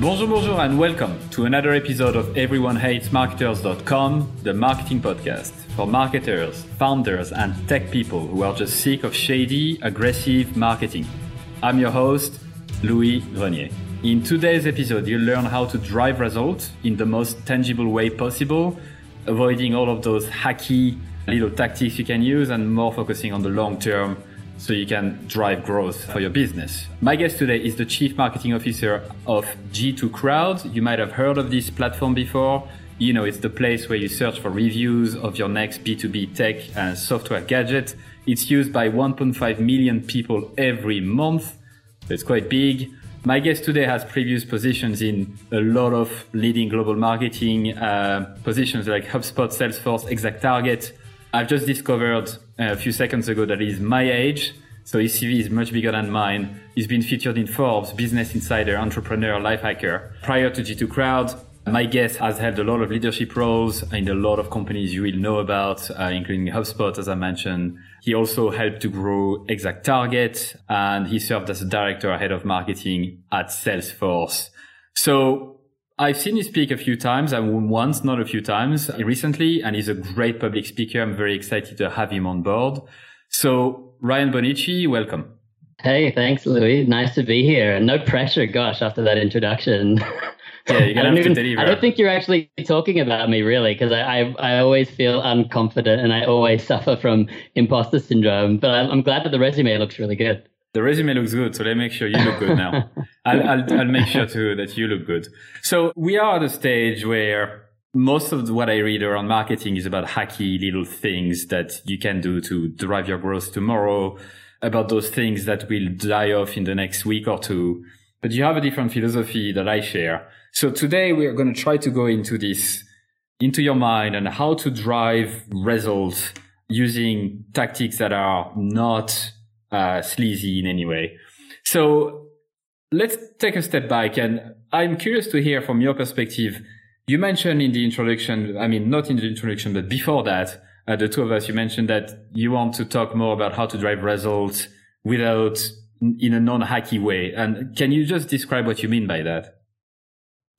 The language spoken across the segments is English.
Bonjour, bonjour, and welcome to another episode of EveryoneHatesMarketers.com, the marketing podcast for marketers, founders, and tech people who are just sick of shady, aggressive marketing. I'm your host, Louis Grenier. In today's episode, you'll learn how to drive results in the most tangible way possible, avoiding all of those hacky little tactics you can use and more focusing on the long term so you can drive growth for your business. My guest today is the Chief Marketing Officer of G2 Crowd. You might have heard of this platform before. You know, it's the place where you search for reviews of your next B2B tech and software gadget. It's used by 1.5 million people every month. It's quite big. My guest today has previous positions in a lot of leading global marketing uh, positions like HubSpot, Salesforce, ExactTarget, I've just discovered a few seconds ago that he's my age. So his CV is much bigger than mine. He's been featured in Forbes, Business Insider, Entrepreneur, Lifehacker. Prior to G2 Crowd, my guest has held a lot of leadership roles in a lot of companies you will know about, uh, including HubSpot, as I mentioned. He also helped to grow Exact Target, and he served as a director head of marketing at Salesforce. So I've seen him speak a few times, and once, not a few times recently, and he's a great public speaker. I'm very excited to have him on board. So, Ryan Bonnici, welcome. Hey, thanks, Louis. Nice to be here. No pressure, gosh, after that introduction. Yeah, you're gonna have even, to deliver. I don't think you're actually talking about me, really, because I, I, I always feel unconfident and I always suffer from imposter syndrome. But I'm, I'm glad that the resume looks really good. The resume looks good, so let me make sure you look good now. I'll, I'll, I'll make sure too that you look good. So we are at a stage where most of what I read around marketing is about hacky little things that you can do to drive your growth tomorrow, about those things that will die off in the next week or two. But you have a different philosophy that I share. So today we are going to try to go into this, into your mind and how to drive results using tactics that are not uh, sleazy in any way. So let's take a step back and I'm curious to hear from your perspective. You mentioned in the introduction, I mean, not in the introduction, but before that, uh, the two of us, you mentioned that you want to talk more about how to drive results without in a non-hacky way. And can you just describe what you mean by that?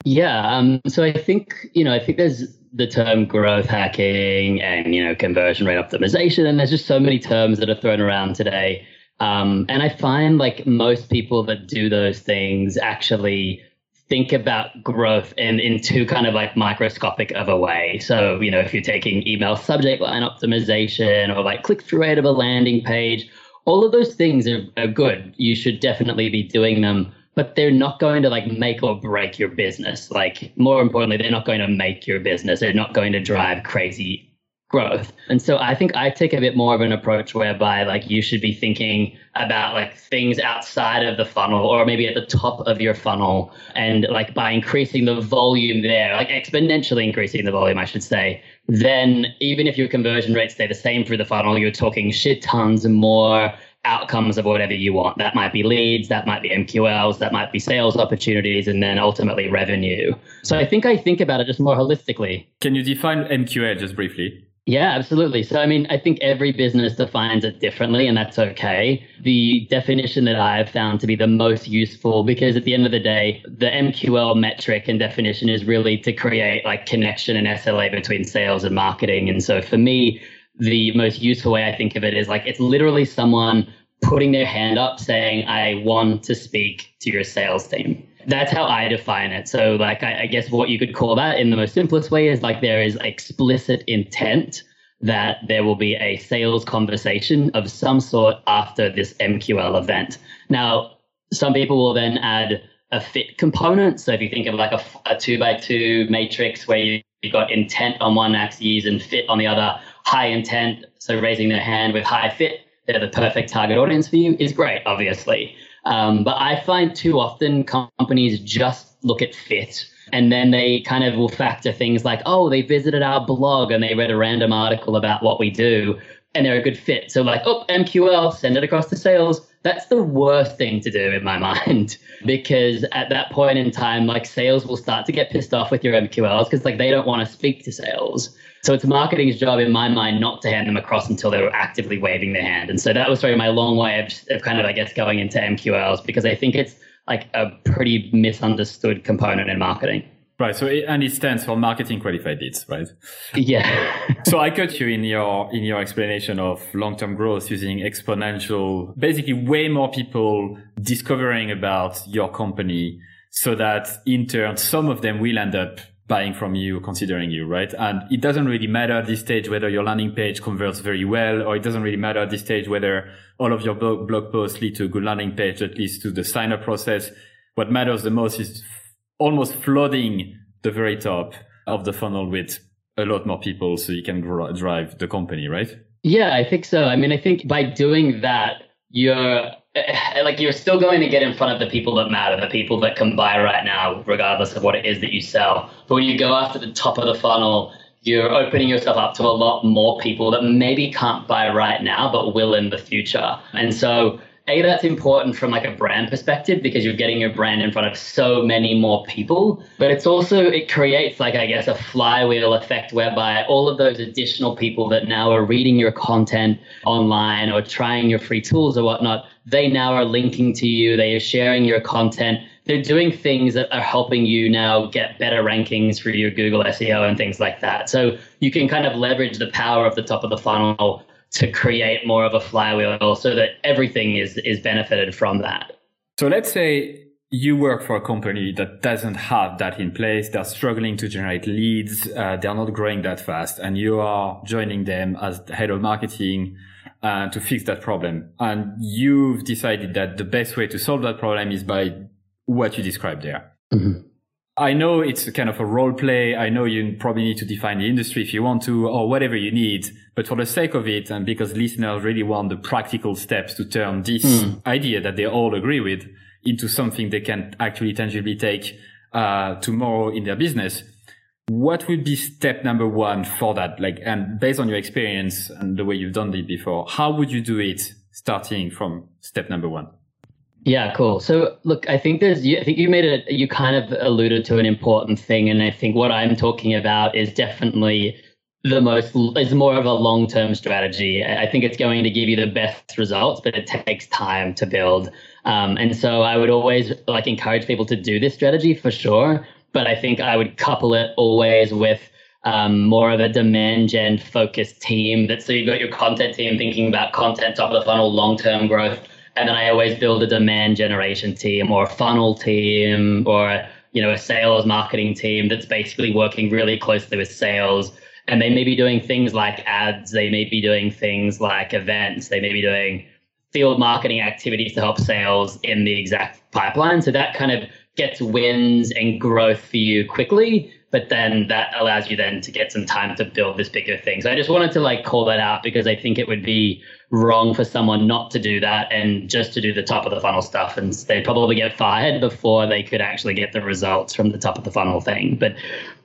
Yeah. Um, so I think, you know, I think there's the term growth hacking and, you know, conversion rate optimization. And there's just so many terms that are thrown around today. Um, and I find like most people that do those things actually think about growth in, in too kind of like microscopic of a way. So, you know, if you're taking email subject line optimization or like click through rate of a landing page, all of those things are, are good. You should definitely be doing them, but they're not going to like make or break your business. Like more importantly, they're not going to make your business. They're not going to drive crazy growth. And so I think I take a bit more of an approach whereby like you should be thinking about like things outside of the funnel or maybe at the top of your funnel and like by increasing the volume there, like exponentially increasing the volume, I should say, then even if your conversion rates stay the same through the funnel, you're talking shit tons more outcomes of whatever you want. That might be leads, that might be MQLs, that might be sales opportunities, and then ultimately revenue. So I think I think about it just more holistically. Can you define MQL just briefly? Yeah, absolutely. So, I mean, I think every business defines it differently, and that's okay. The definition that I've found to be the most useful, because at the end of the day, the MQL metric and definition is really to create like connection and SLA between sales and marketing. And so, for me, the most useful way I think of it is like it's literally someone putting their hand up saying, I want to speak to your sales team that's how I define it. So, like, I, I, guess what you could call that in the most simplest way is like there is explicit intent that there will be a sales conversation of some sort after this MQL event. Now, some people will then add a fit component. So, if you think of like a, a two by two matrix where you, you've got intent on one axis and fit on the other, high intent, so raising their hand with high fit, they're the perfect target audience for you, is great, obviously. Um, but I find too often companies just look at fit and then they kind of will factor things like, oh, they visited our blog and they read a random article about what we do and they're a good fit. So, like, oh, MQL, send it across to sales. That's the worst thing to do in my mind because at that point in time, like, sales will start to get pissed off with your MQLs because, like, they don't want to speak to sales. So it's marketing's job, in my mind, not to hand them across until they were actively waving their hand. And so that was sort of my long way of, of kind of, I guess, going into MQLs because I think it's like a pretty misunderstood component in marketing. Right. So it, and it stands for marketing qualified leads, right? Yeah. so I cut you in your in your explanation of long term growth using exponential, basically way more people discovering about your company, so that in turn some of them will end up buying from you, considering you, right? And it doesn't really matter at this stage whether your landing page converts very well, or it doesn't really matter at this stage whether all of your blog, blog posts lead to a good landing page, at least to the sign up process. What matters the most is almost flooding the very top of the funnel with a lot more people so you can drive the company, right? Yeah, I think so. I mean, I think by doing that, you're eh, like you're still going to get in front of the people that matter, the people that can buy right now, regardless of what it is that you sell. But when you go after the top of the funnel, you're opening yourself up to a lot more people that maybe can't buy right now, but will in the future. And so a that's important from like a brand perspective because you're getting your brand in front of so many more people but it's also it creates like i guess a flywheel effect whereby all of those additional people that now are reading your content online or trying your free tools or whatnot they now are linking to you they are sharing your content they're doing things that are helping you now get better rankings for your Google SEO and things like that. So you can kind of leverage the power of the top of the funnel to create more of a flywheel so that everything is is benefited from that. So let's say you work for a company that doesn't have that in place. They're struggling to generate leads. Uh, they're not growing that fast, and you are joining them as the head of marketing uh, to fix that problem. And you've decided that the best way to solve that problem is by what you described there. Mm-hmm. I know it's kind of a role play. I know you probably need to define the industry if you want to or whatever you need. But for the sake of it and because listeners really want the practical steps to turn this mm. idea that they all agree with into something they can actually tangibly take uh, tomorrow in their business, what would be step number one for that? Like, and based on your experience and the way you've done it before, how would you do it starting from step number one? Yeah, cool. So, look, I think there's, I think you made it, you kind of alluded to an important thing. And I think what I'm talking about is definitely the most, is more of a long term strategy. I think it's going to give you the best results, but it takes time to build. Um, and so I would always like encourage people to do this strategy for sure. But I think I would couple it always with um, more of a demand gen focused team. That so you've got your content team thinking about content, top of the funnel, long term growth and then I always build a demand generation team or a funnel team or you know a sales marketing team that's basically working really closely with sales. And they may be doing things like ads, they may be doing things like events, they may be doing field marketing activities to help sales in the exact pipeline. So that kind of gets wins and growth for you quickly but then that allows you then to get some time to build this bigger thing. So I just wanted to like call that out because I think it would be wrong for someone not to do that and just to do the top of the funnel stuff and they'd probably get fired before they could actually get the results from the top of the funnel thing. But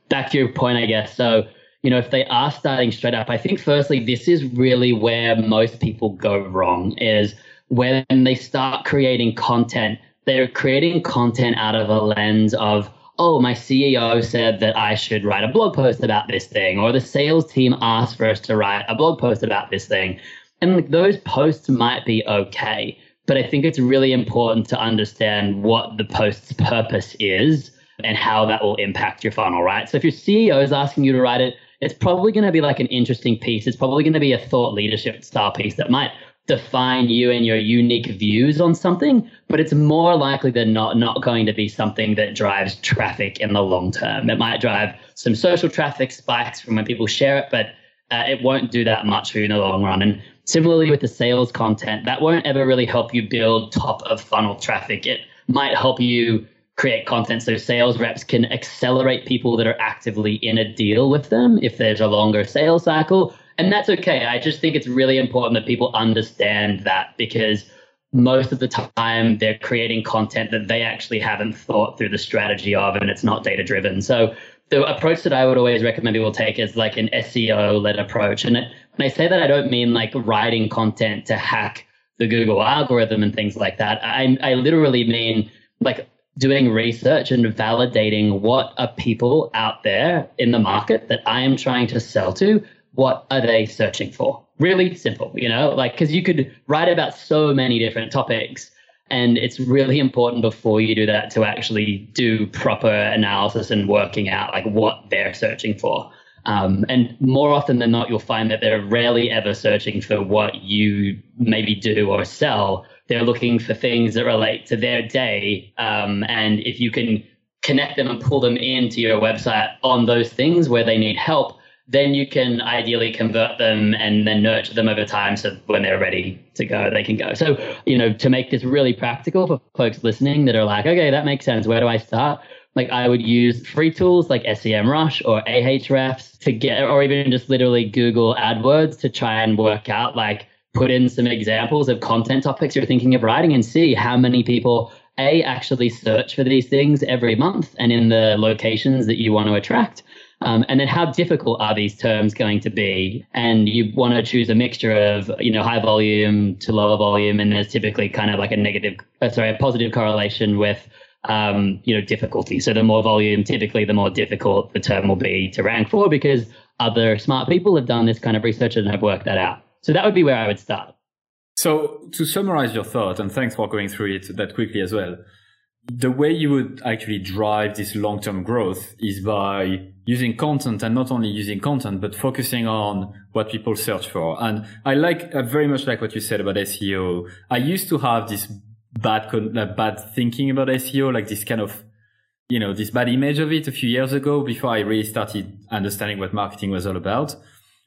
back to your point, I guess. So, you know, if they are starting straight up, I think firstly, this is really where most people go wrong is when they start creating content, they're creating content out of a lens of, oh, my CEO said that I should write a blog post about this thing, or the sales team asked for us to write a blog post about this thing. And like, those posts might be okay, but I think it's really important to understand what the post's purpose is and how that will impact your funnel, right? So if your CEO is asking you to write it, it's probably going to be like an interesting piece. It's probably going to be a thought leadership style piece that might define you and your unique views on something, but it's more likely than not not going to be something that drives traffic in the long term. It might drive some social traffic spikes from when people share it, but uh, it won't do that much for you in the long run. And similarly with the sales content, that won't ever really help you build top of funnel traffic. It might help you create content so sales reps can accelerate people that are actively in a deal with them if there's a longer sales cycle and that's okay. I just think it's really important that people understand that because most of the time they're creating content that they actually haven't thought through the strategy of and it's not data driven. So the approach that I would always recommend people take is like an SEO led approach. And when I say that, I don't mean like writing content to hack the Google algorithm and things like that. I, I literally mean like doing research and validating what are people out there in the market that I am trying to sell to what are they searching for? Really simple, you know, like because you could write about so many different topics, And it's really important before you do that to actually do proper analysis and working out like what they're searching for. Um, and more often than not, you'll find that they're rarely ever searching for what you maybe do or sell. They're looking for things that relate to their day. Um, and if you can connect them and pull them into your website on those things where they need help, then you can ideally convert them and then nurture them over time so when they're ready to go they can go. So you know to make this really practical for folks listening that are like okay that makes sense. Where do i start? Like i would use free tools like semrush or ahrefs to get or even just literally google adwords to try and work out like put in some examples of content topics you're thinking of writing and see how many people a actually search for these things every month and in the locations that you want to attract um, and then how difficult are these terms going to be? And you want to choose a mixture of, you know, high volume to lower volume. And there's typically kind of like a negative, uh, sorry, a positive correlation with, um, you know, difficulty. So the more volume, typically the more difficult the term will be to rank for because other smart people have done this kind of research and have worked that out. So that would be where I would start. So to summarize your thought, and thanks for going through it that quickly as well the way you would actually drive this long-term growth is by using content and not only using content, but focusing on what people search for. And I like, I very much like what you said about SEO. I used to have this bad, uh, bad thinking about SEO, like this kind of, you know, this bad image of it a few years ago before I really started understanding what marketing was all about.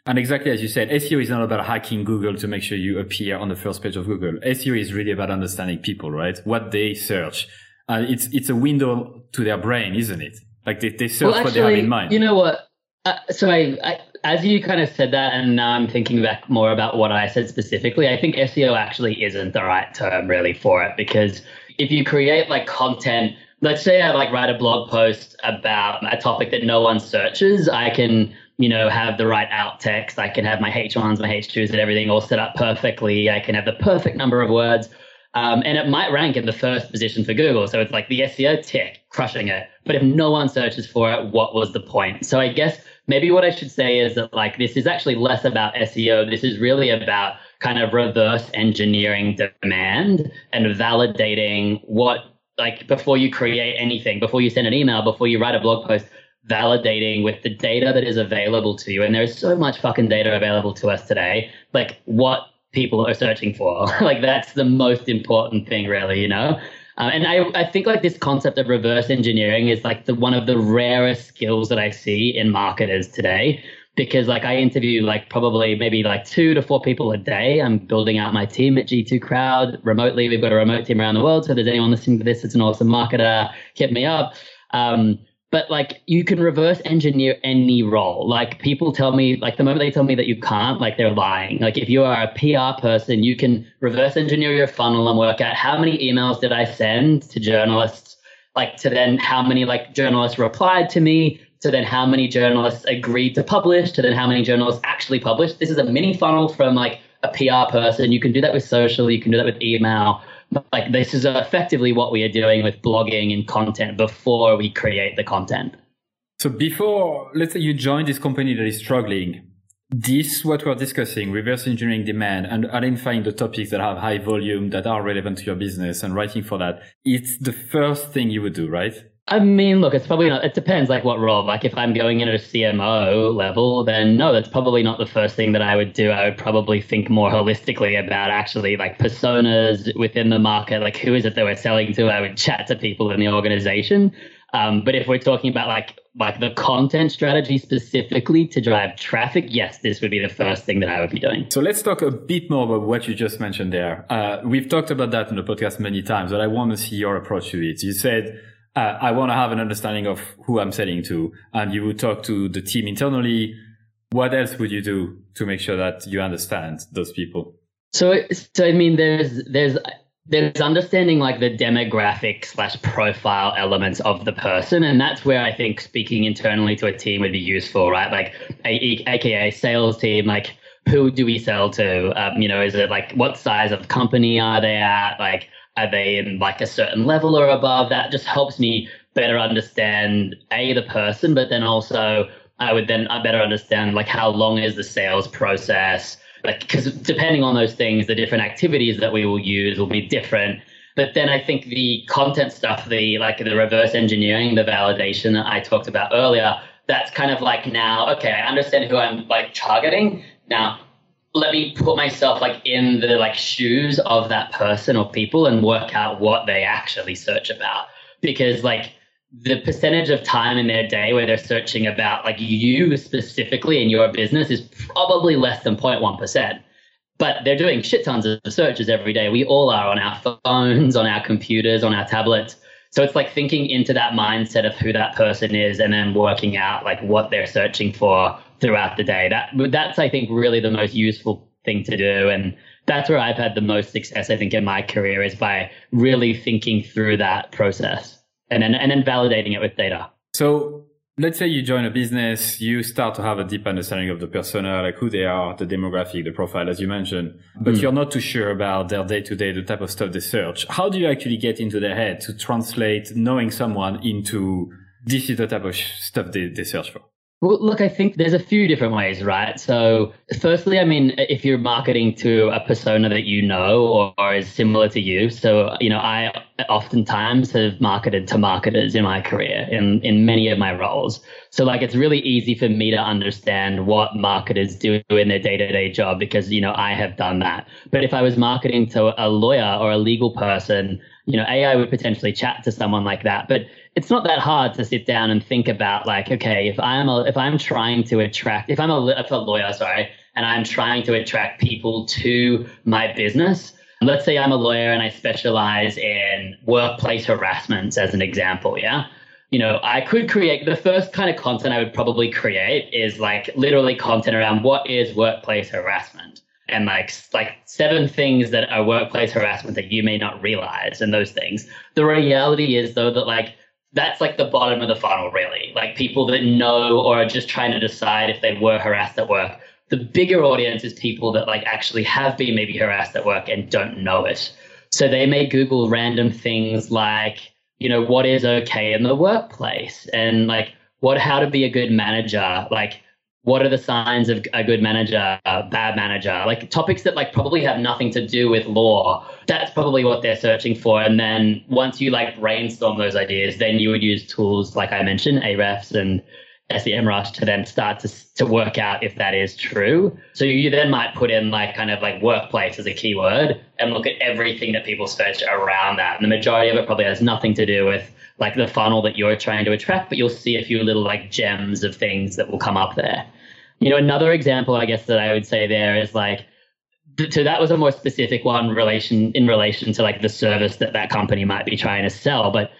And exactly as you said, SEO is not about hacking Google to make sure you appear on the first page of Google. SEO is really about understanding people, right? What they search uh, it's it's a window to their brain, isn't it? Like they, they search well, actually, what they have in mind. You know what? Uh, so I, I, as you kind of said that, and now I'm thinking back more about what I said specifically. I think SEO actually isn't the right term really for it because if you create like content, let's say I like write a blog post about a topic that no one searches, I can you know have the right alt text. I can have my H1s, my H2s, and everything all set up perfectly. I can have the perfect number of words um, and it might rank in the first position for Google. So it's like the SEO tick, crushing it. But if no one searches for it, what was the point? So I guess maybe what I should say is that like this is actually less about SEO. This is really about kind of reverse engineering demand and validating what like before you create anything, before you send an email, before you write a blog post, validating with the data that is available to you. And there's so much fucking data available to us today. Like what people are searching for. like that's the most important thing, really, you know. Uh, and I, I think like this concept of reverse engineering is like the one of the rarest skills that I see in marketers today. Because like I interview like probably maybe like two to four people a day. I'm building out my team at G2 Crowd remotely. We've got a remote team around the world. So if there's anyone listening to this, it's an awesome marketer. Hit me up. Um, but like you can reverse engineer any role. Like people tell me, like the moment they tell me that you can't, like they're lying. Like if you are a PR person, you can reverse engineer your funnel and work out how many emails did I send to journalists, like to then how many like journalists replied to me, to then how many journalists agreed to publish, to then how many journalists actually published. This is a mini funnel from like a PR person. You can do that with social, you can do that with email like this is effectively what we are doing with blogging and content before we create the content. So before, let's say you join this company that is struggling, this what we're discussing, reverse engineering demand and identifying the topics that have high volume that are relevant to your business and writing for that. It's the first thing you would do, right? I mean, look, it's probably not. It depends, like what role. Like if I'm going in at a CMO level, then no, that's probably not the first thing that I would do. I would probably think more holistically about actually like personas within the market. Like who is it that we're selling to? I would chat to people in the organization. Um, but if we're talking about like like the content strategy specifically to drive traffic, yes, this would be the first thing that I would be doing. So let's talk a bit more about what you just mentioned there. Uh, we've talked about that in the podcast many times, but I want to see your approach to it. You said uh, I want to have an understanding of who I'm selling to. And you would talk to the team internally. What else would you do to make sure that you understand those people? So, so I mean, there's there's there's understanding like the demographic slash profile elements of the person, and that's where I think speaking internally to a team would be useful, right? Like, a, aka sales team, like who do we sell to? Um, you know, is it like what size of company are they at? Like are they in like a certain level or above? That just helps me better understand a the person, but then also I would then I better understand like how long is the sales process, like because depending on those things, the different activities that we will use will be different. But then I think the content stuff, the like the reverse engineering, the validation that I talked about earlier, that's kind of like now, okay, I understand who I'm like targeting. Now let me put myself like in the like shoes of that person or people and work out what they actually search about. Because like the percentage of time in their day where they're searching about like you specifically in your business is probably less than 0.1%. But they're doing shit tons of searches every day. We all are on our phones, on our computers, on our tablets. So it's like thinking into that mindset of who that person is and then working out like what they're searching for throughout the day. That that's I think really the most useful thing to do and that's where I've had the most success I think in my career is by really thinking through that process and then and then validating it with data. So let's say you join a business, you start to have a deep understanding of the persona, like who they are, the demographic, the profile, as you mentioned, but mm. you're not too sure about their day to day, the type of stuff they search. How do you actually get into their head to translate knowing someone into this is the type of stuff they, they search for? Well, look, I think there's a few different ways, right? So, firstly, I mean, if you're marketing to a persona that you know or, or, is similar to you, so you know, I oftentimes have marketed to marketers in my career in in many of my roles. So, like, it's really easy for me to understand what marketers do in their day to day job because you know I have done that. But if I was marketing to a lawyer or a legal person, you know, AI would potentially chat to someone like that, but it's not that hard to sit down and think about like, okay, if I'm a, if I'm trying to attract, if I'm a, if a lawyer, sorry, and I'm trying to attract people to my business, let's say I'm a lawyer and I specialize in workplace harassment as an example, yeah. You know, I could create the first kind of content I would probably create is like literally content around what is workplace harassment and like like seven things that are workplace harassment that you may not realize and those things. The reality is though that like that's like the bottom of the funnel, really. Like people that know or are just trying to decide if they were harassed at work. The bigger audience is people that like actually have been maybe harassed at work and don't know it. So they may Google random things like, you know, what is okay in the workplace and like what how to be a good manager, like what are the signs of a good manager, a bad manager, like topics that like probably have nothing to do with law. That's probably what they're searching for. And then once you like brainstorm those ideas, then you would use tools like I mentioned, Ahrefs and SEMrush to then start to, to work out if that is true. So you then might put in like kind of like workplace as a keyword and look at everything that people search around that. And the majority of it probably has nothing to do with like the funnel that you're trying to attract, but you'll see a few little like gems of things that will come up there. You know, another example, I guess, that I would say there is like, so that was a more specific one relation in relation to like the service that that company might be trying to sell. But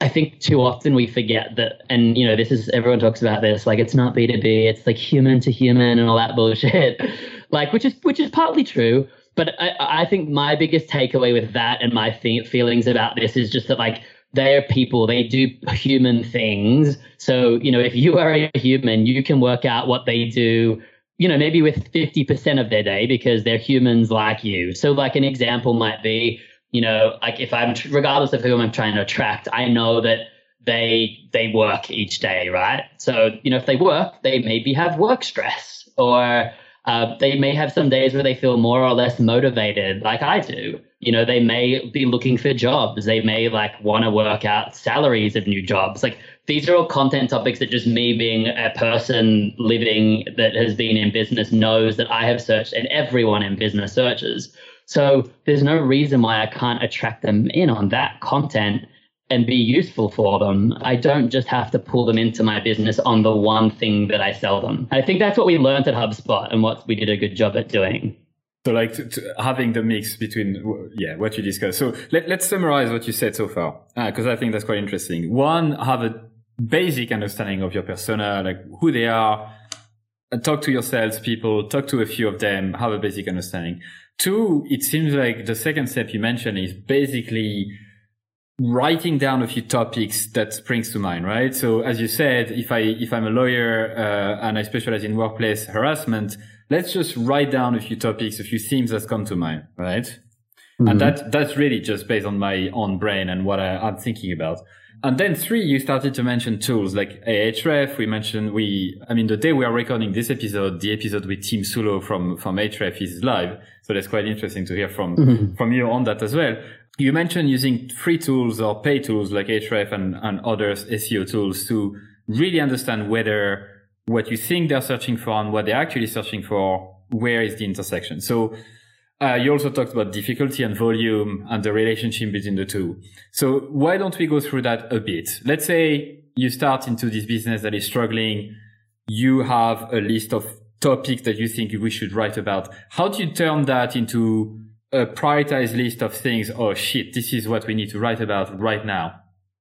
I think too often we forget that, and you know, this is everyone talks about this, like it's not B two B, it's like human to human and all that bullshit, like which is which is partly true. But I, I think my biggest takeaway with that and my feelings about this is just that like they're people they do human things. So you know if you are a human you can work out what they do you know maybe with 50% of their day because they're humans like you. So like an example might be you know like if i'm regardless of who i'm trying to attract i know that they they work each day right? So you know if they work they maybe have work stress or uh, they may have some days where they feel more or less motivated, like I do. You know, they may be looking for jobs. They may like want to work out salaries of new jobs. Like these are all content topics that just me being a person living that has been in business knows that I have searched and everyone in business searches. So there's no reason why I can't attract them in on that content and be useful for them. I don't just have to pull them into my business on the one thing that I sell them. I think that's what we learned at HubSpot and what we did a good job at doing. So, like to, to having the mix between, yeah, what you discussed. So, let, us summarize what you said so far, because uh, I think that's quite interesting. One, have a basic understanding of your persona, like who they are. Talk to your salespeople, talk to a few of them, have a basic understanding. Two, it seems like the second step you mentioned is basically writing down a few topics that springs to mind, right? So as you said, if I, if I'm a lawyer, uh, and I specialize in workplace harassment, let's just write down a few topics, a few themes that come to mind, right? Mm-hmm. And that, that's really just based on my own brain and what I, I'm thinking about. And then three, you started to mention tools like Ahref. We mentioned we, I mean, the day we are recording this episode, the episode with Tim Soulo from, from Ahref is live. So that's quite interesting to hear from, mm-hmm. from you on that as well. You mentioned using free tools or pay tools like Ahrefs and, and other SEO tools to really understand whether what you think they're searching for and what they're actually searching for, where is the intersection. So uh, you also talked about difficulty and volume and the relationship between the two. So why don't we go through that a bit? Let's say you start into this business that is struggling. You have a list of topics that you think we should write about. How do you turn that into a prioritized list of things? Oh shit, this is what we need to write about right now.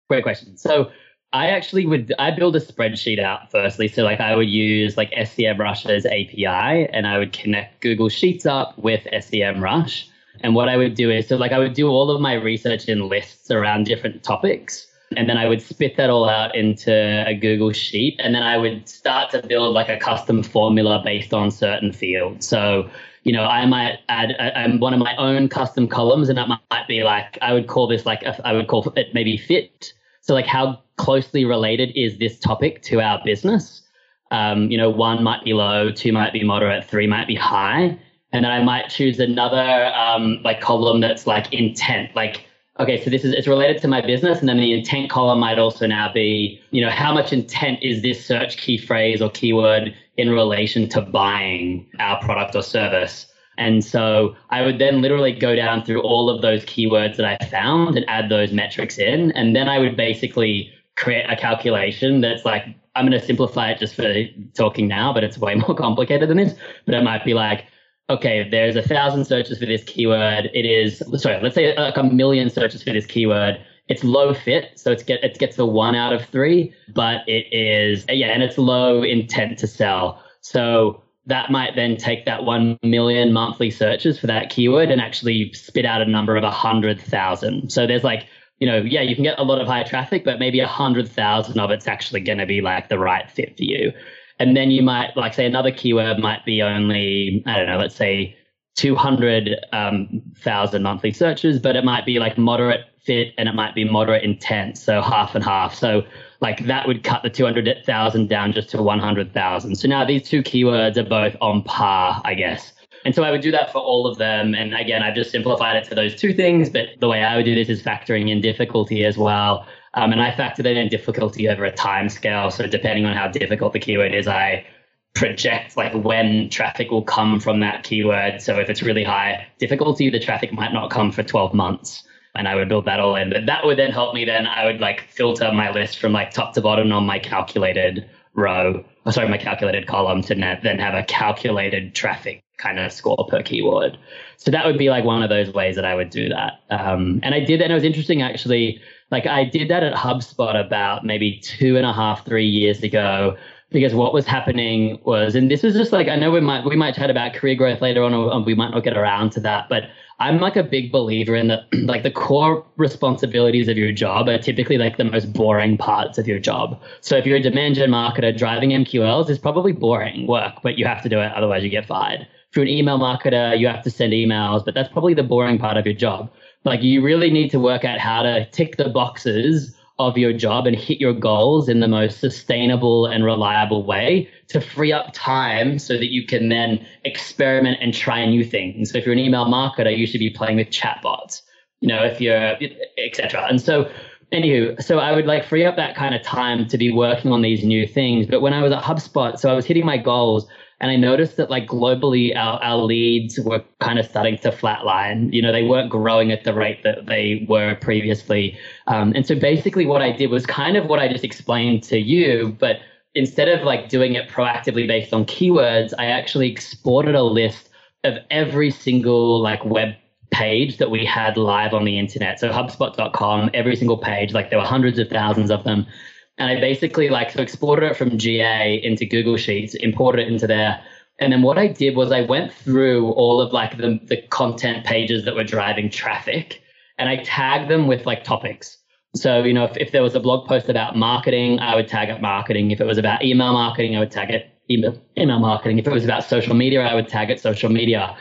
Great question. So I actually would I build a spreadsheet out firstly. So like I would use like SEMrush's API and I would connect Google Sheets up with SEMrush. And what I would do is so like I would do all of my research in lists around different topics. And then I would spit that all out into a Google Sheet. And then I would start to build like a custom formula based on certain fields. So, you know, I might add a, one of my own custom columns, and that might be like, I would call this like, a, I would call it maybe fit. So, like, how closely related is this topic to our business? Um, you know, one might be low, two might be moderate, three might be high. And then I might choose another um, like column that's like intent, like, okay, so this is it's related to my business. And then the intent column might also now be, you know, how much intent is this search key phrase or keyword in relation to buying our product or service? And so I would then literally go down through all of those keywords that I found and add those metrics in. And then I would basically create a calculation that's like I'm going to simplify it just for talking now, but it's way more complicated than this. But it might be like, okay, there's a thousand searches for this keyword. It is sorry, let's say like a million searches for this keyword. It's low fit, so it's get it gets a one out of three, but it is yeah, and it's low intent to sell. So that might then take that 1 million monthly searches for that keyword and actually spit out a number of 100,000. So there's like you know, yeah, you can get a lot of high traffic, but maybe a hundred thousand of it's actually going to be like the right fit for you. And then you might, like, say, another keyword might be only, I don't know, let's say 200,000 um, monthly searches, but it might be like moderate fit and it might be moderate intent. So half and half. So, like, that would cut the 200,000 down just to 100,000. So now these two keywords are both on par, I guess. And so I would do that for all of them. And again, I've just simplified it to those two things. But the way I would do this is factoring in difficulty as well. Um, and I factor in difficulty over a time scale. So depending on how difficult the keyword is, I project like when traffic will come from that keyword. So if it's really high difficulty, the traffic might not come for 12 months. And I would build that all in. But that would then help me then I would like filter my list from like top to bottom on my calculated row, or sorry, my calculated column to net, then have a calculated traffic kind of score per keyword. So that would be like one of those ways that I would do that. Um, and I did that, and it was interesting actually. Like I did that at HubSpot about maybe two and a half, three years ago. Because what was happening was, and this is just like I know we might we might chat about career growth later on, or we might not get around to that, but I'm like a big believer in that like the core responsibilities of your job are typically like the most boring parts of your job. So if you're a demand gen marketer, driving MQLs is probably boring work, but you have to do it, otherwise you get fired if you're an email marketer, you have to send emails, but that's probably the boring part of your job. Like you really need to work out how to tick the boxes of your job and hit your goals in the most sustainable and reliable way to free up time so that you can then experiment and try new things. So if you're an email marketer, you should be playing with chatbots, you know, if you're, etc. And so anywho, so I would like free up that kind of time to be working on these new things. But when I was at HubSpot, so I was hitting my goals, and I noticed that like globally, our, our leads were kind of starting to flatline. You know, they weren't growing at the rate that they were previously. Um, and so basically, what I did was kind of what I just explained to you, but instead of like doing it proactively based on keywords, I actually exported a list of every single like web page that we had live on the internet. So HubSpot.com, every single page, like there were hundreds of thousands of them. And I basically like so exported it from GA into Google Sheets, imported it into there. And then what I did was I went through all of like the, the content pages that were driving traffic and I tagged them with like topics. So, you know, if, if there was a blog post about marketing, I would tag it marketing. If it was about email marketing, I would tag it email, email marketing. If it was about social media, I would tag it social media.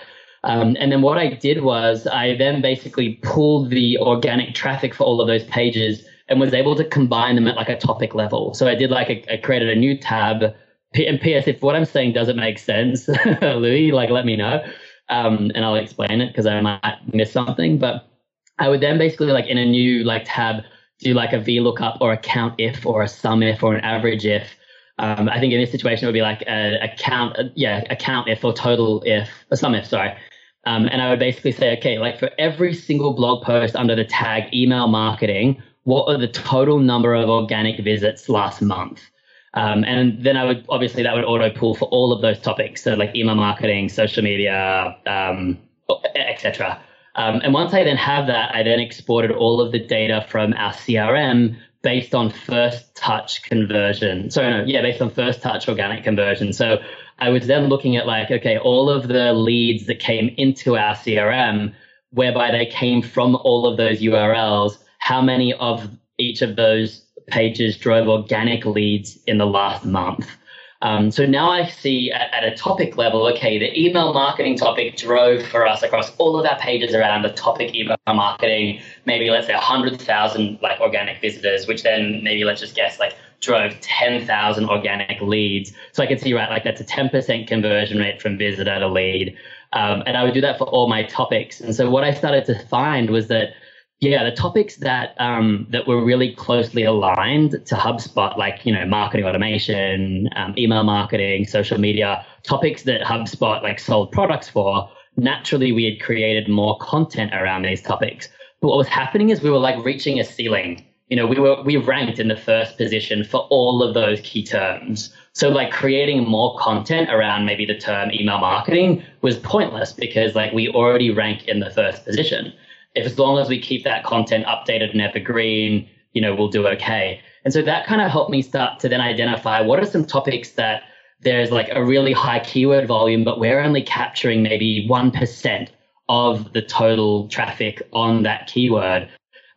Um, and then what I did was I then basically pulled the organic traffic for all of those pages and was able to combine them at like a topic level. So I did like a, I created a new tab. P- And PS, if what I'm saying doesn't make sense, Louis, like let me know, um, and I'll explain it because I might miss something. But I would then basically like in a new like tab do like a VLOOKUP or a count if or a sum if or an average if. Um, I think in this situation it would be like a, a count, a, yeah, a count if or total if, or sum if, sorry. Um, and I would basically say, okay, like for every single blog post under the tag email marketing, what are the total number of organic visits last month? Um, and then I would obviously that would auto pull for all of those topics, so like email marketing, social media, um, etc. Um, and once I then have that, I then exported all of the data from our CRM based on first touch conversion. So no, yeah, based on first touch organic conversion. So I was then looking at like, okay, all of the leads that came into our CRM, whereby they came from all of those URLs, how many of each of those pages drove organic leads in the last month? Um, so now I see at, at, a topic level, okay, the email marketing topic drove for us across all of our pages around the topic email marketing, maybe let's say 100,000 like organic visitors, which then maybe let's just guess like drove 10,000 organic leads. So I can see, right, like that's a 10% conversion rate from visitor to lead. Um, and I would do that for all my topics. And so what I started to find was that, yeah, the topics that um, that were really closely aligned to HubSpot, like you know, marketing automation, um, email marketing, social media, topics that HubSpot like sold products for. Naturally, we had created more content around these topics. But what was happening is we were like reaching a ceiling you know, we were we ranked in the first position for all of those key terms. So like creating more content around maybe the term email marketing was pointless because like we already rank in the first position. If as long as we keep that content updated and evergreen, you know, we'll do okay. And so that kind of helped me start to then identify what are some topics that there's like a really high keyword volume, but we're only capturing maybe 1% of the total traffic on that keyword.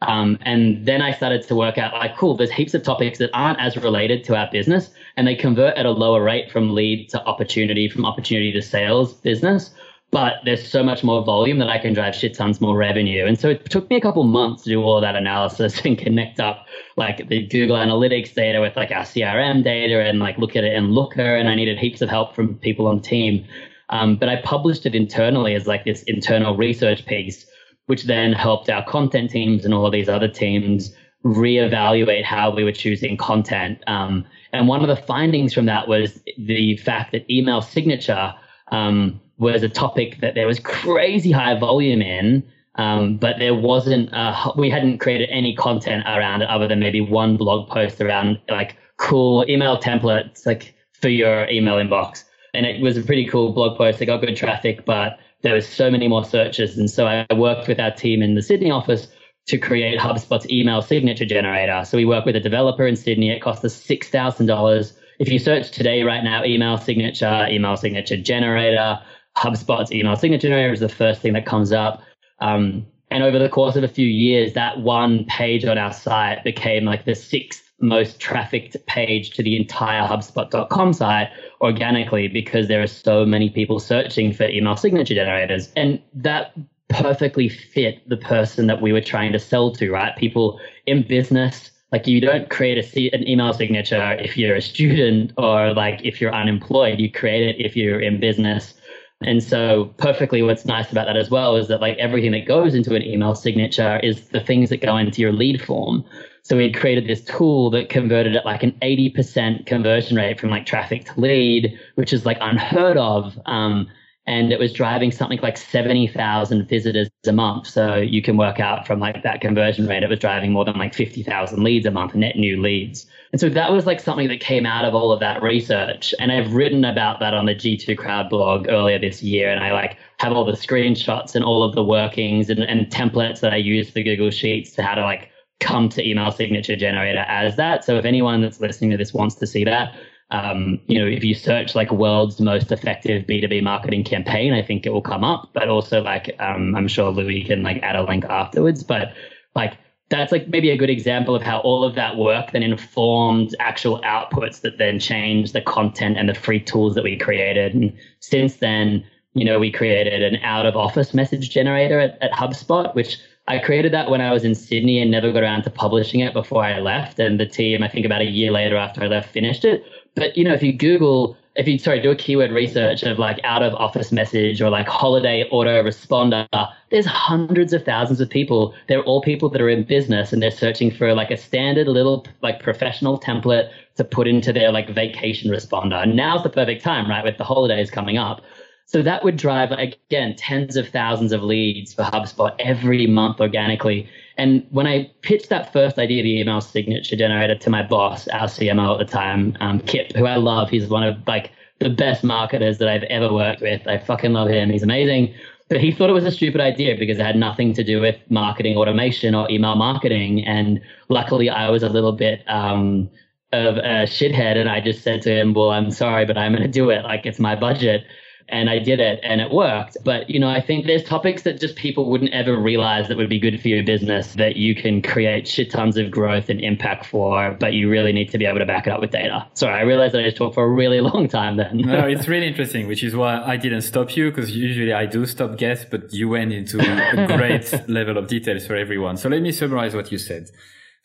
Um, and then I started to work out like, cool, there's heaps of topics that aren't as related to our business and they convert at a lower rate from lead to opportunity, from opportunity to sales business. But there's so much more volume that I can drive shit tons more revenue. And so it took me a couple months to do all that analysis and connect up like the Google Analytics data with like our CRM data and like look at it in Looker. And I needed heaps of help from people on the team. Um, but I published it internally as like this internal research piece which then helped our content teams and all of these other teams reevaluate how we were choosing content. Um, and one of the findings from that was the fact that email signature um, was a topic that there was crazy high volume in, um, but there wasn't, uh, we hadn't created any content around it other than maybe one blog post around like cool email templates, like for your email inbox. And it was a pretty cool blog post. It got good traffic, but there was so many more searches. And so I worked with our team in the Sydney office to create HubSpot's email signature generator. So we work with a developer in Sydney. It cost us $6,000. If you search today, right now, email signature, email signature generator, HubSpot's email signature generator is the first thing that comes up. Um, and over the course of a few years, that one page on our site became like the sixth most trafficked page to the entire HubSpot.com site organically because there are so many people searching for email signature generators. And that perfectly fit the person that we were trying to sell to, right? People in business. Like you don't create a, an email signature if you're a student or like if you're unemployed. You create it if you're in business. And so perfectly what's nice about that as well is that like everything that goes into an email signature is the things that go into your lead form. So we had created this tool that converted at like an 80% conversion rate from like traffic to lead, which is like unheard of. Um, and it was driving something like 70,000 visitors a month. So you can work out from like that conversion rate, it was driving more than like 50,000 leads a month, net new leads. And so that was like something that came out of all of that research. And I've written about that on the G2 Crowd blog earlier this year. And I like have all the screenshots and all of the workings and, and templates that I use for Google Sheets to how to like come to email signature generator as that. So if anyone that's listening to this wants to see that, um, you know, if you search like world's most effective B2B marketing campaign, I think it will come up. But also like um, I'm sure Louis can like add a link afterwards. But like that's like maybe a good example of how all of that work then informed actual outputs that then changed the content and the free tools that we created. And since then, you know, we created an out of office message generator at, at HubSpot, which I created that when I was in Sydney and never got around to publishing it before I left. And the team, I think about a year later after I left, finished it. But you know, if you Google if you sorry do a keyword research of like out of office message or like holiday auto responder there's hundreds of thousands of people. They're all people that are in business and they're searching for like a standard little like professional template to put into their like vacation responder. And now's the perfect time right with the holidays coming up. So that would drive again tens of thousands of leads for hubspot every month organically and when I pitched that first idea, the email signature generator, to my boss, our CMO at the time, um, Kip, who I love, he's one of like the best marketers that I've ever worked with. I fucking love him. He's amazing. But he thought it was a stupid idea because it had nothing to do with marketing automation or email marketing. And luckily, I was a little bit um, of a shithead, and I just said to him, "Well, I'm sorry, but I'm going to do it. Like it's my budget." And I did it and it worked. But, you know, I think there's topics that just people wouldn't ever realize that would be good for your business that you can create shit tons of growth and impact for, but you really need to be able to back it up with data. Sorry, I realized I just talked for a really long time then. no, it's really interesting, which is why I didn't stop you because usually I do stop guests, but you went into a great level of details for everyone. So let me summarize what you said.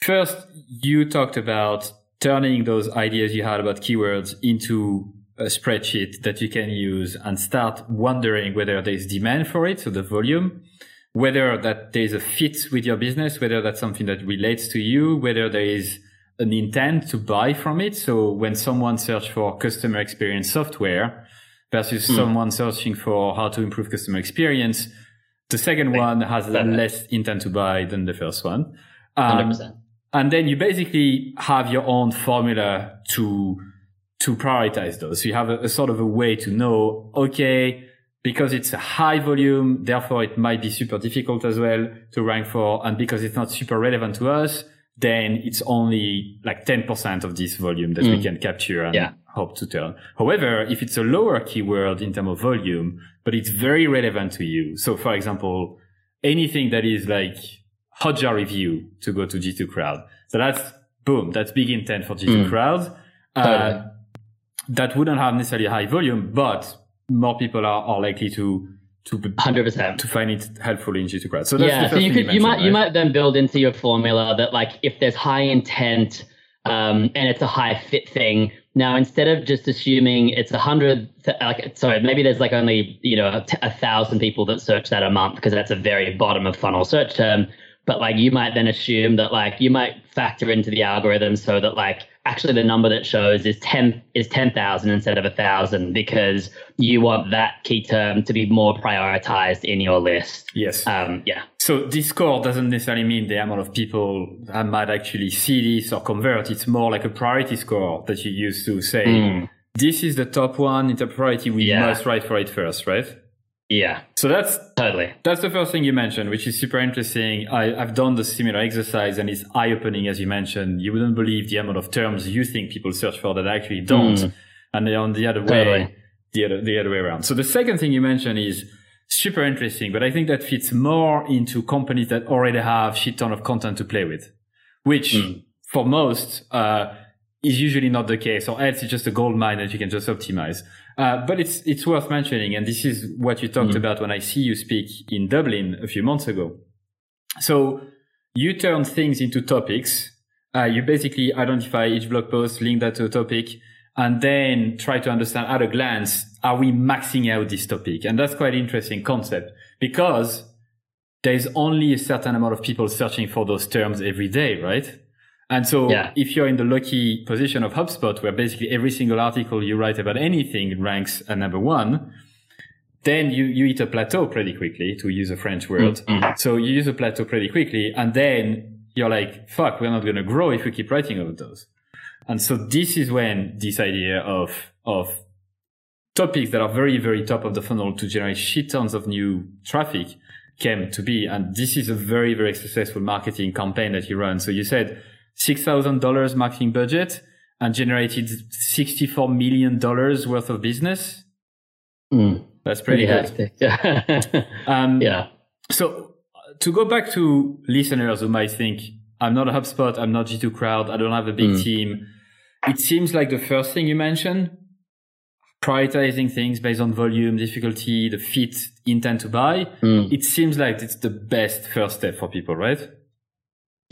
First, you talked about turning those ideas you had about keywords into a spreadsheet that you can use and start wondering whether there's demand for it, so the volume, whether that there's a fit with your business, whether that's something that relates to you, whether there is an intent to buy from it. So when someone search for customer experience software versus mm. someone searching for how to improve customer experience, the second one has less intent to buy than the first one. Um, 100%. And then you basically have your own formula to to prioritize those. So you have a, a sort of a way to know, okay, because it's a high volume, therefore it might be super difficult as well to rank for. And because it's not super relevant to us, then it's only like 10% of this volume that mm. we can capture and yeah. hope to turn. However, if it's a lower keyword in terms of volume, but it's very relevant to you. So for example, anything that is like Hotjar review to go to G2 crowd. So that's boom. That's big intent for G2 mm. crowd. Uh, that wouldn't have necessarily high volume, but more people are, are likely to to hundred percent to find it helpful in G2 Crowd. So that's yeah, so you could you, you might right? you might then build into your formula that like if there's high intent um, and it's a high fit thing. Now instead of just assuming it's a hundred, like sorry, maybe there's like only you know a, a thousand people that search that a month because that's a very bottom of funnel search term. But like you might then assume that like you might factor into the algorithm so that like actually the number that shows is 10 is 10,000 instead of 1,000 because you want that key term to be more prioritized in your list. Yes. Um, yeah. So this score doesn't necessarily mean the amount of people that might actually see this or convert. It's more like a priority score that you use to say, mm. this is the top one in the priority. We yeah. must write for it first, right? Yeah. So that's totally that's the first thing you mentioned, which is super interesting. I, I've done the similar exercise and it's eye opening as you mentioned. You wouldn't believe the amount of terms you think people search for that actually don't. Mm. And they're on the other totally. way, the other the other way around. So the second thing you mentioned is super interesting, but I think that fits more into companies that already have shit ton of content to play with, which mm. for most uh, is usually not the case, or else it's just a gold mine that you can just optimize. Uh, but it's it's worth mentioning, and this is what you talked mm. about when I see you speak in Dublin a few months ago. So you turn things into topics. Uh, you basically identify each blog post, link that to a topic, and then try to understand at a glance, are we maxing out this topic? And that's quite interesting concept because there's only a certain amount of people searching for those terms every day, right? And so yeah. if you're in the lucky position of HubSpot, where basically every single article you write about anything ranks at number one, then you, you hit a plateau pretty quickly, to use a French word. Mm-hmm. So you use a plateau pretty quickly, and then you're like, fuck, we're not going to grow if we keep writing about those. And so this is when this idea of, of topics that are very, very top of the funnel to generate shit tons of new traffic came to be. And this is a very, very successful marketing campaign that you run. So you said, $6,000 marketing budget and generated $64 million worth of business. Mm, That's pretty, pretty good. um, yeah. So to go back to listeners who might think, I'm not a HubSpot, I'm not G2 Crowd, I don't have a big mm. team. It seems like the first thing you mentioned, prioritizing things based on volume, difficulty, the fit, intent to buy. Mm. It seems like it's the best first step for people, right?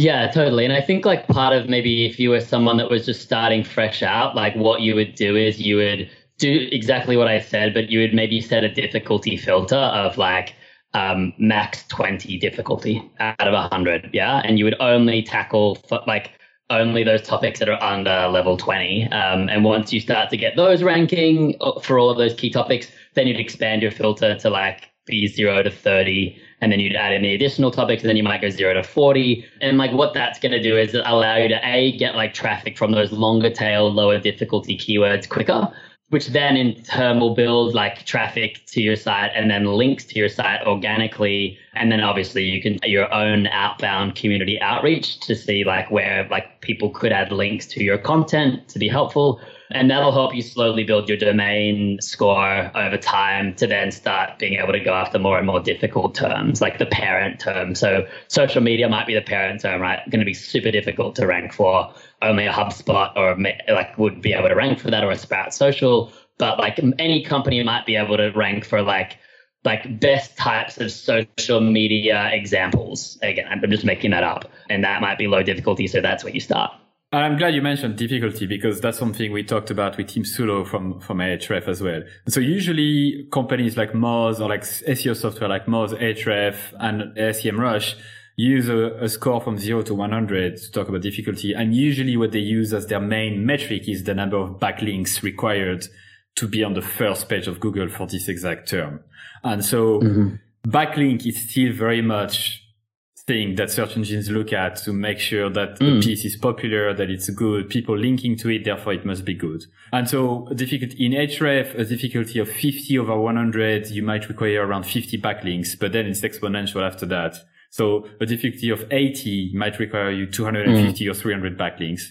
Yeah, totally. And I think like part of maybe if you were someone that was just starting fresh out, like what you would do is you would do exactly what I said, but you would maybe set a difficulty filter of like um, max 20 difficulty out of 100. Yeah. And you would only tackle like only those topics that are under level 20. Um, and once you start to get those ranking uh, for all of those key topics, then you'd expand your filter to like be zero to 30. And then you'd add in the additional topics, and then you might go zero to 40. And like what that's going to do is allow you to A, get like traffic from those longer tail, lower difficulty keywords quicker which then in turn will build like traffic to your site and then links to your site organically and then obviously you can your own outbound community outreach to see like where like people could add links to your content to be helpful and that'll help you slowly build your domain score over time to then start being able to go after more and more difficult terms like the parent term so social media might be the parent term right going to be super difficult to rank for only a HubSpot or like would be able to rank for that or a Sprout Social. But like any company might be able to rank for like like best types of social media examples. Again, I'm just making that up, and that might be low difficulty. So that's where you start. I'm glad you mentioned difficulty because that's something we talked about with Tim Soulo from, from Ahrefs as well. so usually companies like Moz or like SEO software like Moz, Ahrefs and SEMrush use a, a, score from zero to 100 to talk about difficulty. And usually what they use as their main metric is the number of backlinks required to be on the first page of Google for this exact term. And so mm-hmm. backlink is still very much thing that search engines look at to make sure that mm. the piece is popular, that it's good, people linking to it, therefore it must be good. And so a difficulty in Ahrefs, a difficulty of 50 over 100, you might require around 50 backlinks, but then it's exponential after that. So a difficulty of 80 might require you 250 mm. or 300 backlinks.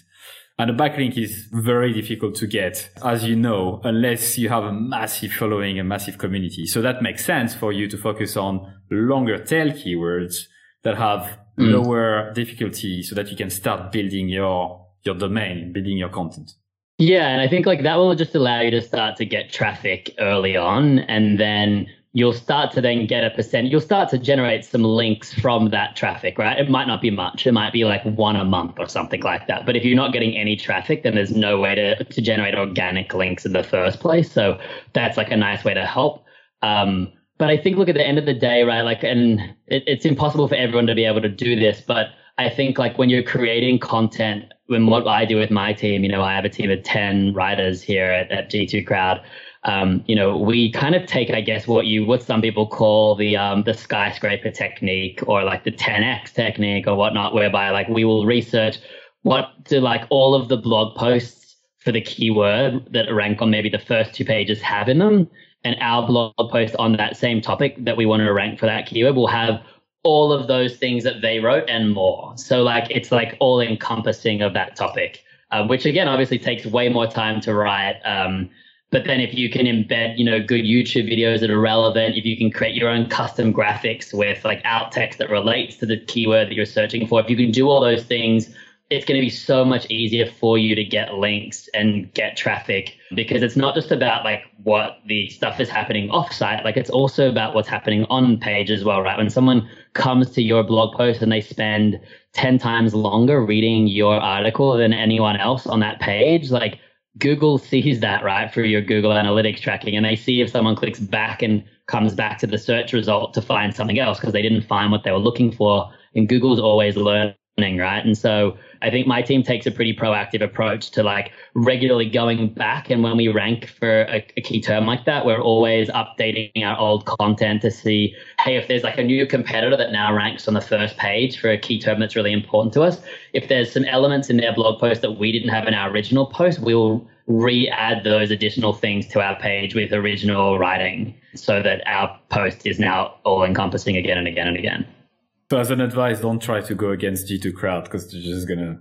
And a backlink is very difficult to get, as you know, unless you have a massive following, a massive community. So that makes sense for you to focus on longer tail keywords that have mm. lower difficulty so that you can start building your, your domain, building your content. Yeah. And I think like that will just allow you to start to get traffic early on and then you'll start to then get a percent you'll start to generate some links from that traffic right it might not be much it might be like one a month or something like that but if you're not getting any traffic then there's no way to, to generate organic links in the first place so that's like a nice way to help um, but i think look at the end of the day right like and it, it's impossible for everyone to be able to do this but i think like when you're creating content when what i do with my team you know i have a team of 10 writers here at, at g2 crowd. Um, you know, we kind of take, I guess, what you what some people call the um, the skyscraper technique or like the 10x technique or whatnot, whereby like we will research what do like all of the blog posts for the keyword that rank on maybe the first two pages have in them, and our blog post on that same topic that we want to rank for that keyword will have all of those things that they wrote and more. So like it's like all encompassing of that topic, uh, which again obviously takes way more time to write. Um, but then if you can embed, you know, good YouTube videos that are relevant, if you can create your own custom graphics with like alt text that relates to the keyword that you're searching for, if you can do all those things, it's going to be so much easier for you to get links and get traffic because it's not just about like what the stuff is happening offsite like it's also about what's happening on page as well right when someone comes to your blog post and they spend 10 times longer reading your article than anyone else on that page like Google sees that, right, through your Google Analytics tracking, and they see if someone clicks back and comes back to the search result to find something else because they didn't find what they were looking for. And Google's always learning right? And so I think my team takes a pretty proactive approach to like regularly going back. And when we rank for a, a, key term like that, we're always updating our old content to see, hey, if there's like a new competitor that now ranks on the first page for a key term that's really important to us, if there's some elements in their blog post that we didn't have in our original post, we'll re-add those additional things to our page with original writing so that our post is now all encompassing again and again and again. So as an advice, don't try to go against G2 crowd because they're just gonna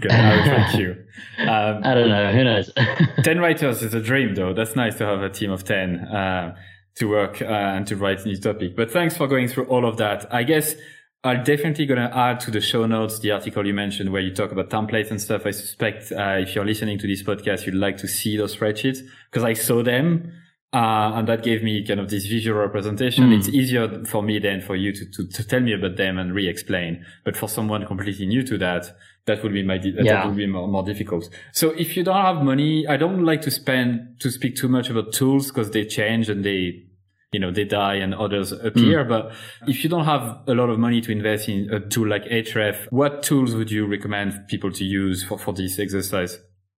gonna outrank you. Um, I don't know. Who knows? ten writers is a dream, though. That's nice to have a team of ten uh, to work uh, and to write new topic. But thanks for going through all of that. I guess I'm definitely going to add to the show notes the article you mentioned where you talk about templates and stuff. I suspect uh, if you're listening to this podcast, you'd like to see those spreadsheets because I saw them Uh, and that gave me kind of this visual representation. Mm. It's easier for me than for you to, to, to tell me about them and re-explain. But for someone completely new to that, that would be my, that yeah. would be more, more difficult. So if you don't have money, I don't like to spend, to speak too much about tools because they change and they, you know, they die and others appear. Mm. But if you don't have a lot of money to invest in a tool like Ahrefs, what tools would you recommend people to use for, for this exercise?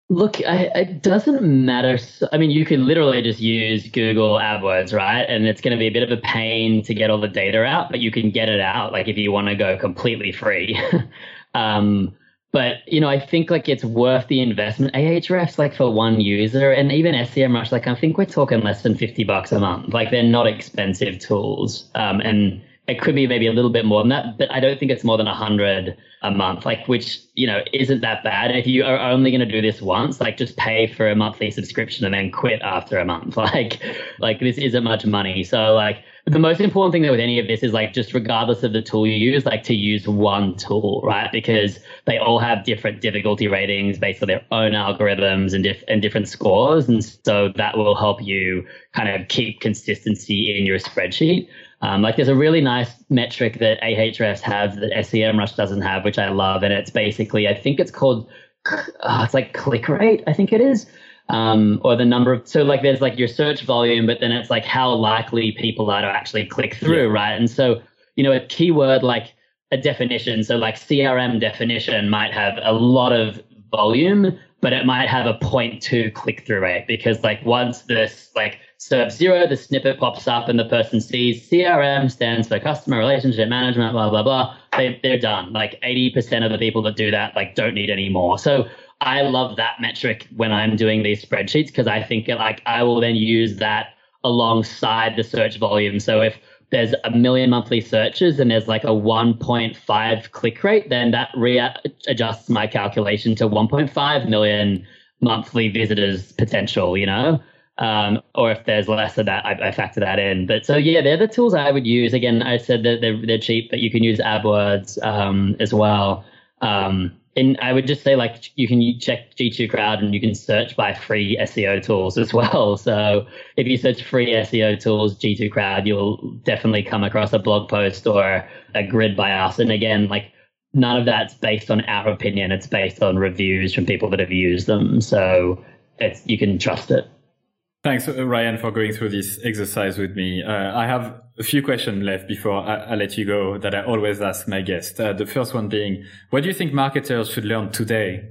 Look, I, it doesn't matter. I mean, you could literally just use Google AdWords, right? And it's going to be a bit of a pain to get all the data out, but you can get it out. Like if you want to go completely free. um, but you know, I think like it's worth the investment. Ahrefs like for one user, and even SEMrush, like I think we're talking less than fifty bucks a month. Like they're not expensive tools, um, and it could be maybe a little bit more than that, but I don't think it's more than a hundred a month, like which you know isn't that bad. if you are only going to do this once, like just pay for a monthly subscription and then quit after a month. Like, like this isn't much money. So like the most important thing with any of this is like just regardless of the tool you use, like to use one tool, right? Because they all have different difficulty ratings based on their own algorithms and, diff- and different scores, and so that will help you kind of keep consistency in your spreadsheet. Um, like there's a really nice metric that Ahrefs have that SEMrush doesn't have, which I love, and it's basically I think it's called uh, it's like click rate, I think it is, um, or the number of so like there's like your search volume, but then it's like how likely people are to actually click through, yeah. right? And so you know a keyword like a definition, so like CRM definition might have a lot of volume, but it might have a 0.2 click through rate because like once this like SERP zero, the snippet pops up and the person sees CRM stands for customer relationship management, blah, blah, blah. They, they're done. Like 80% of the people that do that, like don't need any more. So I love that metric when I'm doing these spreadsheets because I think like I will then use that alongside the search volume. So if there's a million monthly searches and there's like a 1.5 click rate, then that readjusts my calculation to 1.5 million monthly visitors potential, you know? Um, or if there's less of that, I, I, factor that in. But so yeah, they're the tools I would use. Again, I said that they're, they're cheap, but you can use AdWords um, as well. Um, and I would just say like you can check G2 Crowd and you can search by free SEO tools as well. So if you search free SEO tools, G2 Crowd, you'll definitely come across a blog post or a grid by us. And again, like none of that's based on our opinion. It's based on reviews from people that have used them. So it's you can trust it. Thanks, uh, Ryan, for going through this exercise with me. Uh, I have a few questions left before I, I, let you go that I always ask my guests. Uh, the first one being, what do you think marketers should learn today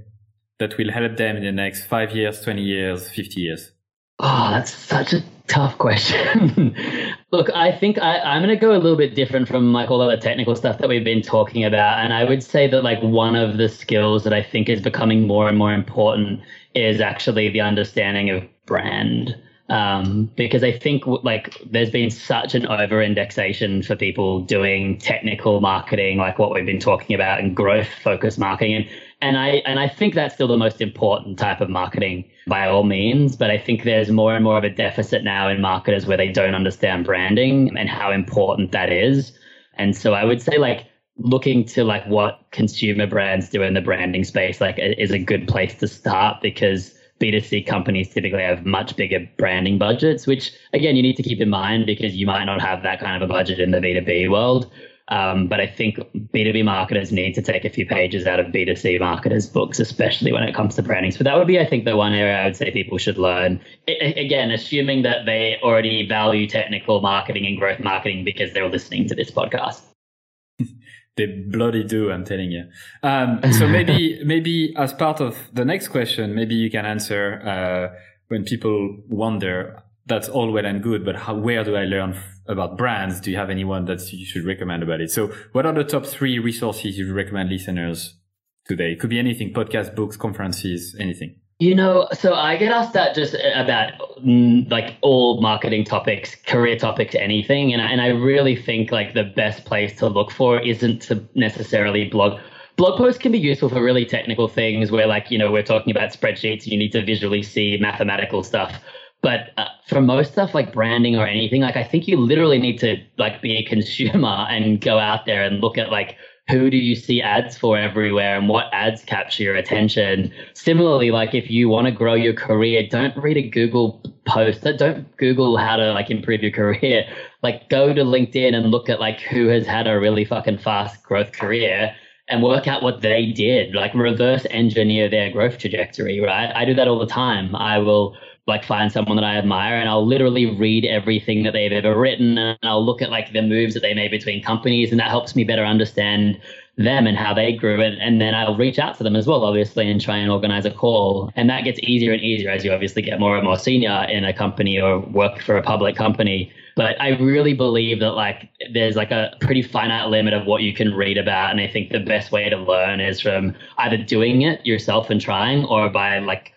that will help them in the next five years, 20 years, 50 years? Oh, that's such a tough question. Look, I think I, I'm going to go a little bit different from like all of the technical stuff that we've been talking about. And I would say that like one of the skills that I think is becoming more and more important is actually the understanding of brand. Um, because I think like there's been such an over indexation for people doing technical marketing, like what we've been talking about, and growth focused marketing. And, and I and I think that's still the most important type of marketing by all means. But I think there's more and more of a deficit now in marketers where they don't understand branding and how important that is. And so I would say like looking to like what consumer brands do in the branding space like is a good place to start because B2C companies typically have much bigger branding budgets, which again, you need to keep in mind because you might not have that kind of a budget in the B2B world. Um, but I think B2B marketers need to take a few pages out of B2C marketers' books, especially when it comes to branding. So that would be, I think, the one area I would say people should learn. I, again, assuming that they already value technical marketing and growth marketing because they're listening to this podcast. they bloody do i'm telling you. Um, so maybe maybe as part of the next question maybe you can answer uh, when people wonder that's all well and good but how, where do i learn f- about brands? Do you have anyone that you should recommend about it? So what are the top three resources you recommend listeners today? It could be anything podcast books conferences anything you know, so I get asked that just about mm, like all marketing topics, career topics, anything, and I, and I really think like the best place to look for isn't to necessarily blog. Blog posts can be useful for really technical things where like you know we're talking about spreadsheets, you need to visually see mathematical stuff. But uh, for most stuff like branding or anything, like I think you literally need to like be a consumer and go out there and look at like who do you see ads for everywhere and what ads capture your attention. Similarly, like if you want to grow your career, don't read a Google post. Don't Google how to like improve your career. Like go to LinkedIn and look at like who has had a really fucking fast growth career and work out what they did, like reverse engineer their growth trajectory, right? I do that all the time. I will like find someone that I admire and I'll literally read everything that they've ever written and I'll look at like the moves that they made between companies and that helps me better understand them and how they grew and, and then I'll reach out to them as well obviously and try and organize a call. And that gets easier and easier as you obviously get more and more senior in a company or work for a public company. But I really believe that like there's like a pretty finite limit of what you can read about and I think the best way to learn is from either doing it yourself and trying or by like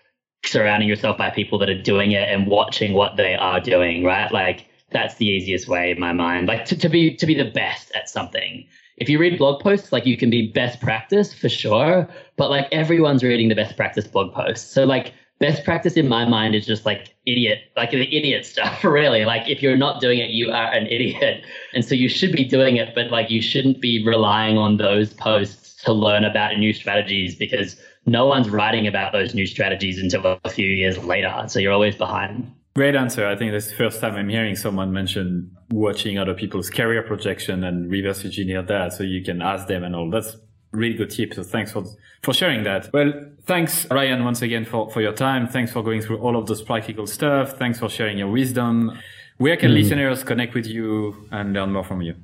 surrounding yourself by people that are doing it and watching what they are doing, right? Like that's the easiest way in my mind. Like to, to be to be the best at something. If you read blog posts, like you can be best practice for sure, but like everyone's reading the best practice blog posts. So like best practice in my mind is just like idiot, like the idiot stuff, really. Like if you're not doing it, you are an idiot. And so you should be doing it, but like you shouldn't be relying on those posts to learn about new strategies because no one's writing about those new strategies until a few years later. So you're always behind. Great answer. I think that's the first time I'm hearing someone mention watching other people's career projection and reverse engineer that so you can ask them and all. That's really good tip. So thanks for, for sharing that. Well, thanks, Ryan, once again for, for your time. Thanks for going through all of those practical stuff. Thanks for sharing your wisdom. Where can mm. listeners connect with you and learn more from you?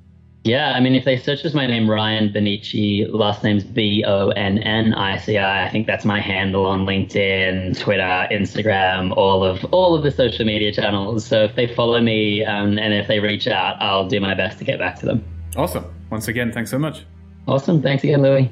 Yeah, I mean, if they search as my name, Ryan Bonnici, last name's B O N N I C I. I think that's my handle on LinkedIn, Twitter, Instagram, all of all of the social media channels. So if they follow me um, and if they reach out, I'll do my best to get back to them. Awesome. Once again, thanks so much. Awesome. Thanks again, Louis.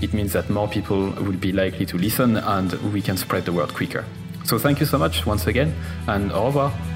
it means that more people will be likely to listen and we can spread the word quicker. So thank you so much once again and au revoir.